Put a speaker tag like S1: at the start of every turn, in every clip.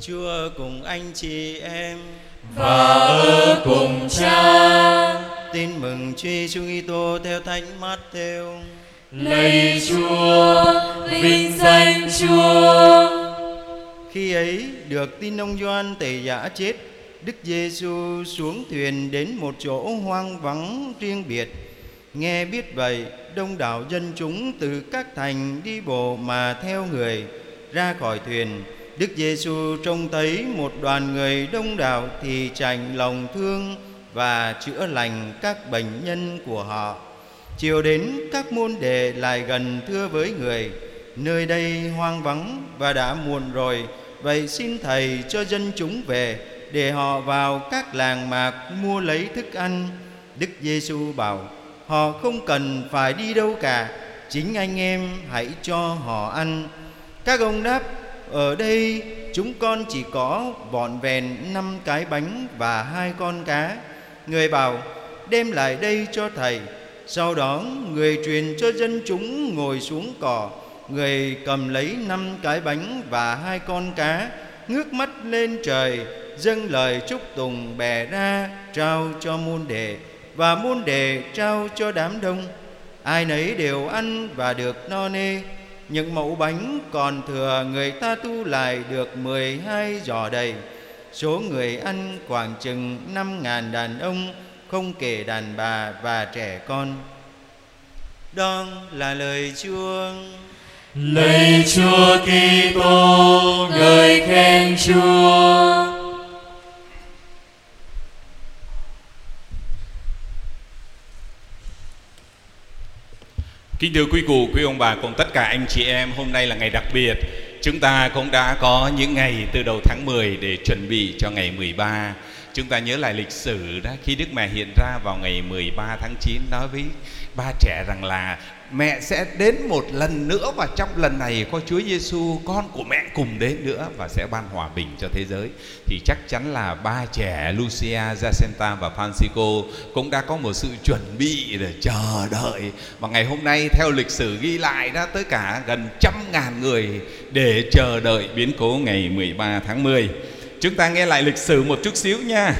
S1: Chúa cùng anh chị em
S2: và ở cùng cha
S1: Tin mừng Chúa Giêsu Kitô theo Thánh Matthew.
S2: lạy Chúa vinh danh Chúa
S1: Khi ấy được tin ông Gioan tẩy giả chết, Đức Giêsu xuống thuyền đến một chỗ hoang vắng riêng biệt. Nghe biết vậy, đông đảo dân chúng từ các thành đi bộ mà theo người ra khỏi thuyền. Đức Giêsu trông thấy một đoàn người đông đảo thì chành lòng thương và chữa lành các bệnh nhân của họ. Chiều đến, các môn đệ lại gần thưa với người, Nơi đây hoang vắng và đã muộn rồi, Vậy xin Thầy cho dân chúng về Để họ vào các làng mạc mua lấy thức ăn Đức Giêsu bảo, Họ không cần phải đi đâu cả, Chính anh em hãy cho họ ăn Các ông đáp ở đây chúng con chỉ có vọn vẹn năm cái bánh và hai con cá. Người bảo, đem lại đây cho Thầy. Sau đó người truyền cho dân chúng ngồi xuống cỏ. Người cầm lấy năm cái bánh và hai con cá, Ngước mắt lên trời, Dâng lời chúc tùng bè ra, Trao cho môn đệ Và môn đệ trao cho đám đông. Ai nấy đều ăn và được no nê. Những mẫu bánh còn thừa Người ta tu lại được mười hai giỏ đầy Số người ăn khoảng chừng năm ngàn đàn ông, không kể đàn bà và trẻ con. Đó là lời Chúa.
S2: lạy Chúa Kitô, ngợi khen Chúa
S3: Kính thưa quý cụ, quý ông bà cùng tất cả anh chị em, hôm nay là ngày đặc biệt. Chúng ta cũng đã có những ngày từ đầu tháng 10 để chuẩn bị cho ngày 13. Chúng ta nhớ lại lịch sử đó. Khi Đức Mẹ hiện ra vào ngày 13 tháng 9 nói với ba trẻ rằng là mẹ sẽ đến một lần nữa và trong lần này có Chúa Giêsu con của mẹ cùng đến nữa và sẽ ban hòa bình cho thế giới. Thì chắc chắn là ba trẻ Lucia, Jacinta và Francisco cũng đã có một sự chuẩn bị để chờ đợi. Và ngày hôm nay theo lịch sử ghi lại đã tới cả gần trăm ngàn người để chờ đợi biến cố ngày 13 tháng 10 Chúng ta nghe lại lịch sử một chút xíu nha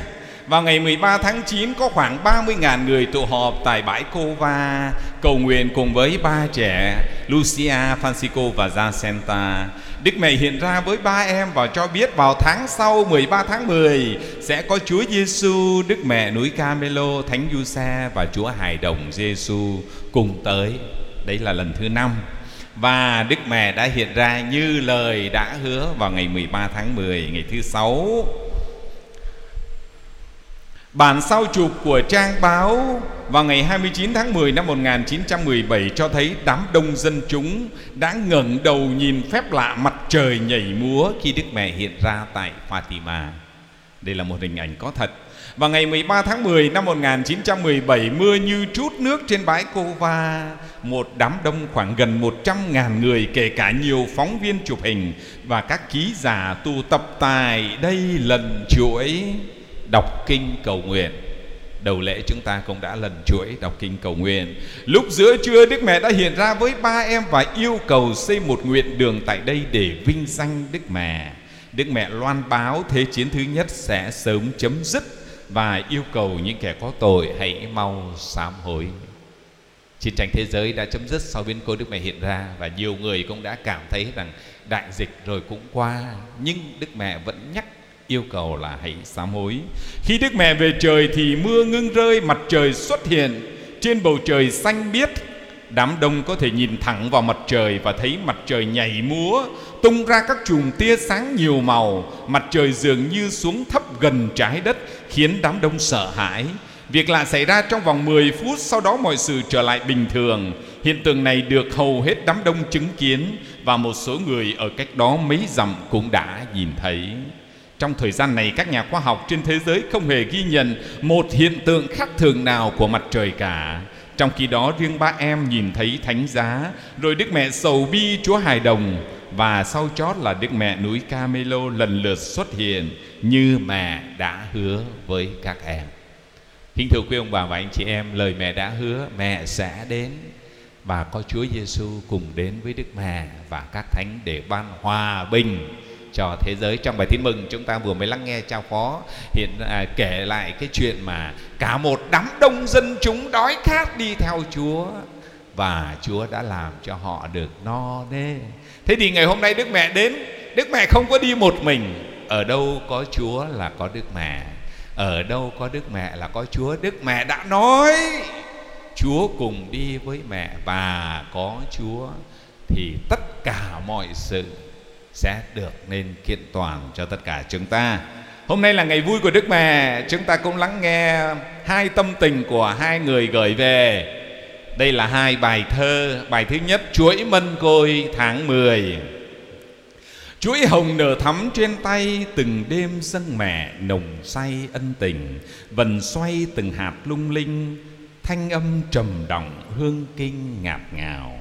S3: vào ngày 13 tháng 9 có khoảng 30.000 người tụ họp tại bãi Cova cầu nguyện cùng với ba trẻ Lucia, Francisco và Jacinta. Đức Mẹ hiện ra với ba em và cho biết vào tháng sau 13 tháng 10 sẽ có Chúa Giêsu, Đức Mẹ núi Camelo, Thánh Giuse và Chúa Hài Đồng Giêsu cùng tới. Đấy là lần thứ năm và Đức Mẹ đã hiện ra như lời đã hứa vào ngày 13 tháng 10 ngày thứ sáu Bản sao chụp của trang báo vào ngày 29 tháng 10 năm 1917 cho thấy đám đông dân chúng đã ngẩng đầu nhìn phép lạ mặt trời nhảy múa khi Đức Mẹ hiện ra tại Fatima. Đây là một hình ảnh có thật. Vào ngày 13 tháng 10 năm 1917, mưa như trút nước trên bãi Cova. Một đám đông khoảng gần 100.000 người, kể cả nhiều phóng viên chụp hình và các ký giả tu tập tài đây lần chuỗi đọc kinh cầu nguyện. Đầu lễ chúng ta cũng đã lần chuỗi đọc kinh cầu nguyện. Lúc giữa trưa đức mẹ đã hiện ra với ba em và yêu cầu xây một nguyện đường tại đây để vinh danh đức mẹ. Đức mẹ loan báo thế chiến thứ nhất sẽ sớm chấm dứt và yêu cầu những kẻ có tội hãy mau sám hối chiến tranh thế giới đã chấm dứt sau biến cố đức mẹ hiện ra và nhiều người cũng đã cảm thấy rằng đại dịch rồi cũng qua nhưng đức mẹ vẫn nhắc yêu cầu là hãy sám hối. Khi Đức Mẹ về trời thì mưa ngưng rơi, mặt trời xuất hiện trên bầu trời xanh biếc. Đám đông có thể nhìn thẳng vào mặt trời và thấy mặt trời nhảy múa, tung ra các chùm tia sáng nhiều màu. Mặt trời dường như xuống thấp gần trái đất, khiến đám đông sợ hãi. Việc lạ xảy ra trong vòng 10 phút, sau đó mọi sự trở lại bình thường. Hiện tượng này được hầu hết đám đông chứng kiến và một số người ở cách đó mấy dặm cũng đã nhìn thấy. Trong thời gian này các nhà khoa học trên thế giới không hề ghi nhận một hiện tượng khác thường nào của mặt trời cả. Trong khi đó riêng ba em nhìn thấy thánh giá, rồi Đức Mẹ Sầu Bi Chúa Hài Đồng và sau chót là Đức Mẹ núi Camelo lần lượt xuất hiện như mẹ đã hứa với các em. Kính thưa quý ông bà và anh chị em, lời mẹ đã hứa mẹ sẽ đến và có Chúa Giêsu cùng đến với Đức Mẹ và các thánh để ban hòa bình cho thế giới trong bài tin mừng chúng ta vừa mới lắng nghe cha phó hiện à, kể lại cái chuyện mà cả một đám đông dân chúng đói khát đi theo Chúa và Chúa đã làm cho họ được no nê. Thế thì ngày hôm nay Đức Mẹ đến, Đức Mẹ không có đi một mình. Ở đâu có Chúa là có Đức Mẹ. Ở đâu có Đức Mẹ là có Chúa. Đức Mẹ đã nói Chúa cùng đi với mẹ và có Chúa thì tất cả mọi sự sẽ được nên kiện toàn cho tất cả chúng ta. Hôm nay là ngày vui của Đức Mẹ, chúng ta cũng lắng nghe hai tâm tình của hai người gửi về. Đây là hai bài thơ, bài thứ nhất chuỗi mân côi tháng 10. Chuỗi hồng nở thắm trên tay từng đêm dâng mẹ nồng say ân tình, vần xoay từng hạt lung linh, thanh âm trầm động hương kinh ngạt ngào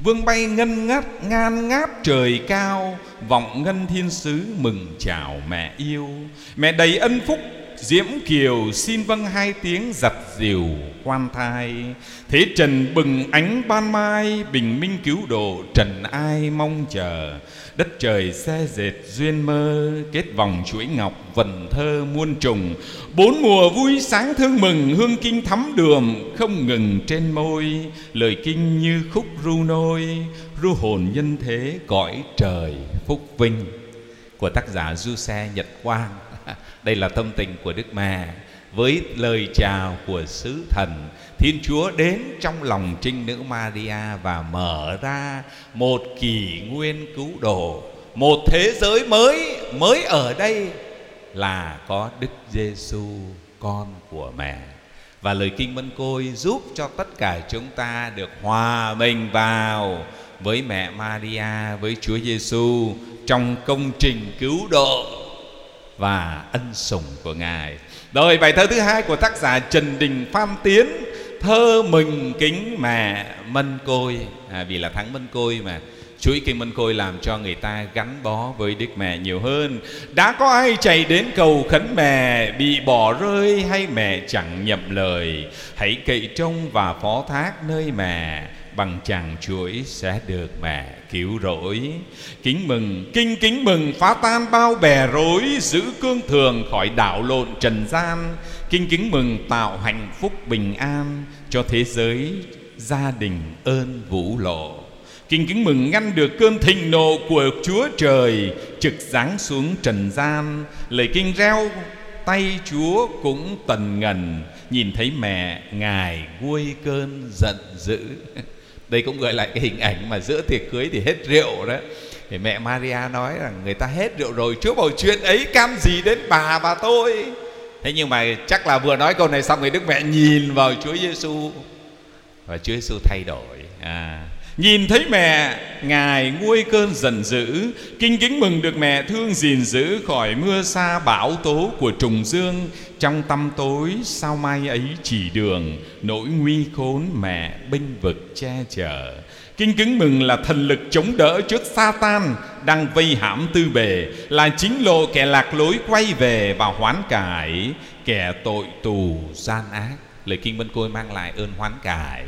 S3: vương bay ngân ngát, ngan ngát trời cao, vọng ngân thiên sứ mừng chào mẹ yêu. Mẹ đầy ân phúc diễm kiều xin vâng hai tiếng giặt dìu. Quan thai, thế trần bừng ánh ban mai, bình minh cứu độ trần ai mong chờ. Đất trời xe dệt duyên mơ, kết vòng chuỗi ngọc vần thơ muôn trùng. Bốn mùa vui sáng thương mừng, hương kinh thắm đường không ngừng trên môi. Lời kinh như khúc ru nôi, ru hồn nhân thế cõi trời phúc vinh. Của tác giả du xe nhật quang đây là tâm tình của đức mẹ. Với lời chào của sứ thần Thiên Chúa đến trong lòng trinh nữ Maria và mở ra một kỷ nguyên cứu độ, một thế giới mới mới ở đây là có Đức Giêsu con của mẹ. Và lời kinh Mân Côi giúp cho tất cả chúng ta được hòa mình vào với mẹ Maria, với Chúa Giêsu trong công trình cứu độ và ân sủng của Ngài. Rồi bài thơ thứ hai của tác giả Trần Đình Phan Tiến thơ mừng kính mẹ Mân Côi à, vì là tháng Mân Côi mà chuỗi kinh Mân Côi làm cho người ta gắn bó với Đức Mẹ nhiều hơn. Đã có ai chạy đến cầu khấn mẹ bị bỏ rơi hay mẹ chẳng nhậm lời, hãy cậy trông và phó thác nơi mẹ bằng chàng chuỗi sẽ được mẹ cứu rỗi. Kính mừng, kinh kính mừng, phá tan bao bè rối, giữ cương thường khỏi đảo lộn trần gian. Kinh kính mừng, tạo hạnh phúc bình an cho thế giới, gia đình ơn vũ lộ. Kinh kính mừng ngăn được cơn thịnh nộ của chúa trời, trực giáng xuống trần gian. Lời kinh reo, tay chúa cũng tần ngần, nhìn thấy mẹ ngài nguôi cơn giận dữ. đây cũng gợi lại cái hình ảnh mà giữa tiệc cưới thì hết rượu đó. Thì mẹ Maria nói rằng người ta hết rượu rồi Chúa bảo chuyện ấy cam gì đến bà và tôi? Thế nhưng mà chắc là vừa nói câu này xong thì Đức Mẹ nhìn vào Chúa Giêsu và Chúa Giêsu thay đổi. À, Nhìn thấy mẹ, Ngài nguôi cơn giận dữ. Kinh kính mừng được mẹ thương gìn giữ Khỏi mưa xa bão tố của trùng dương. Trong tâm tối, sao mai ấy chỉ đường, Nỗi nguy khốn mẹ binh vực che chở. Kinh kính mừng là thần lực chống đỡ trước Satan đang vây hãm tư bề, Là chính lộ kẻ lạc lối quay về và hoán cải, Kẻ tội tù gian ác. Lời Kinh Vân Côi mang lại ơn hoán cải.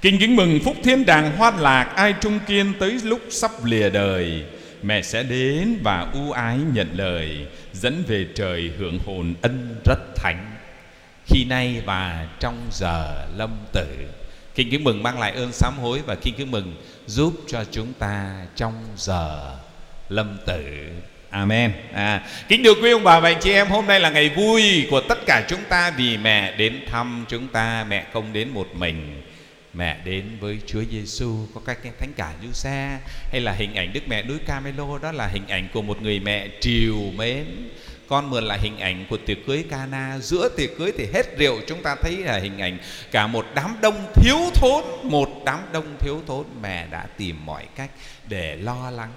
S3: Kinh kính mừng phúc thiên đàng hoan lạc Ai trung kiên tới lúc sắp lìa đời. Mẹ sẽ đến và ưu ái nhận lời Dẫn về trời hưởng hồn ân rất thánh. Khi nay và trong giờ lâm tử Kinh kính mừng mang lại ơn sám hối Và kinh kính mừng giúp cho chúng ta trong giờ lâm tử. Amen. À, kính thưa quý ông bà và anh chị em, hôm nay là ngày vui của tất cả chúng ta vì mẹ đến thăm chúng ta, mẹ không đến một mình mẹ đến với Chúa Giêsu có các cái thánh cả du xa hay là hình ảnh Đức Mẹ núi Camelo, đó là hình ảnh của một người mẹ triều mến. Con mượn là hình ảnh của tiệc cưới Cana. Giữa tiệc cưới thì hết rượu, chúng ta thấy là hình ảnh cả một đám đông thiếu thốn, một đám đông thiếu thốn. Mẹ đã tìm mọi cách để lo lắng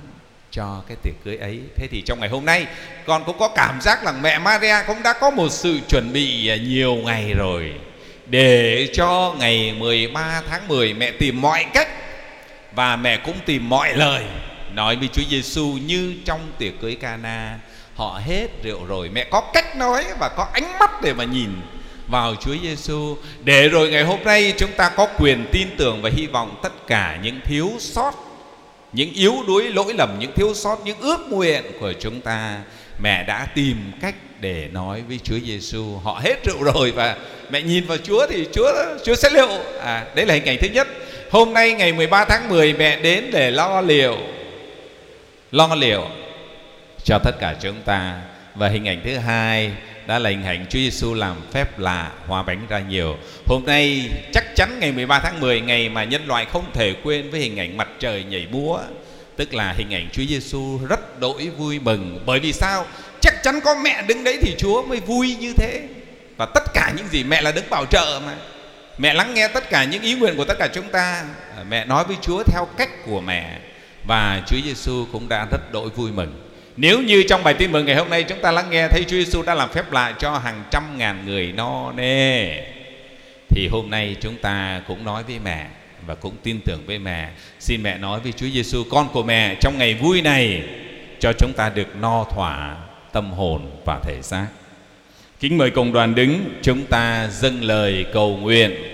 S3: cho cái tiệc cưới ấy. Thế thì trong ngày hôm nay, con cũng có cảm giác là mẹ Maria cũng đã có một sự chuẩn bị à, nhiều ngày rồi để cho ngày 13 tháng 10 mẹ tìm mọi cách và mẹ cũng tìm mọi lời. Nói với Chúa Giêsu như trong tiệc cưới Cana, họ hết rượu rồi, mẹ có cách nói và có ánh mắt để mà nhìn vào Chúa Giêsu để rồi ngày hôm nay chúng ta có quyền tin tưởng và hy vọng tất cả những thiếu sót, những yếu đuối, lỗi lầm, những thiếu sót, những ước nguyện của chúng ta, mẹ đã tìm cách để nói với Chúa Giêsu họ hết rượu rồi và mẹ nhìn vào Chúa thì Chúa Chúa sẽ liệu. À đấy là hình ảnh thứ nhất. Hôm nay ngày 13 tháng 10 mẹ đến để lo liệu. Lo liệu cho tất cả chúng ta. Và hình ảnh thứ hai đó là hình ảnh Chúa Giêsu làm phép lạ hòa bánh ra nhiều. Hôm nay chắc chắn ngày 13 tháng 10 ngày mà nhân loại không thể quên với hình ảnh mặt trời nhảy múa, tức là hình ảnh Chúa Giêsu rất đỗi vui mừng. Bởi vì sao? Chắc chắn có mẹ đứng đấy thì Chúa mới vui như thế. Và tất cả những gì mẹ là đứng bảo trợ mà. Mẹ lắng nghe tất cả những ý nguyện của tất cả chúng ta. À, mẹ nói với Chúa theo cách của mẹ và Chúa Giêsu cũng đã rất đỗi vui mừng. Nếu như trong bài tin mừng ngày hôm nay chúng ta lắng nghe thấy Chúa Giêsu đã làm phép lạ cho hàng trăm ngàn người no nê, thì hôm nay chúng ta cũng nói với mẹ và cũng tin tưởng với mẹ. Xin mẹ nói với Chúa Giêsu, con của mẹ, trong ngày vui này, cho chúng ta được no thỏa tâm hồn và thể xác. Kính mời cộng đoàn đứng, chúng ta dâng lời cầu nguyện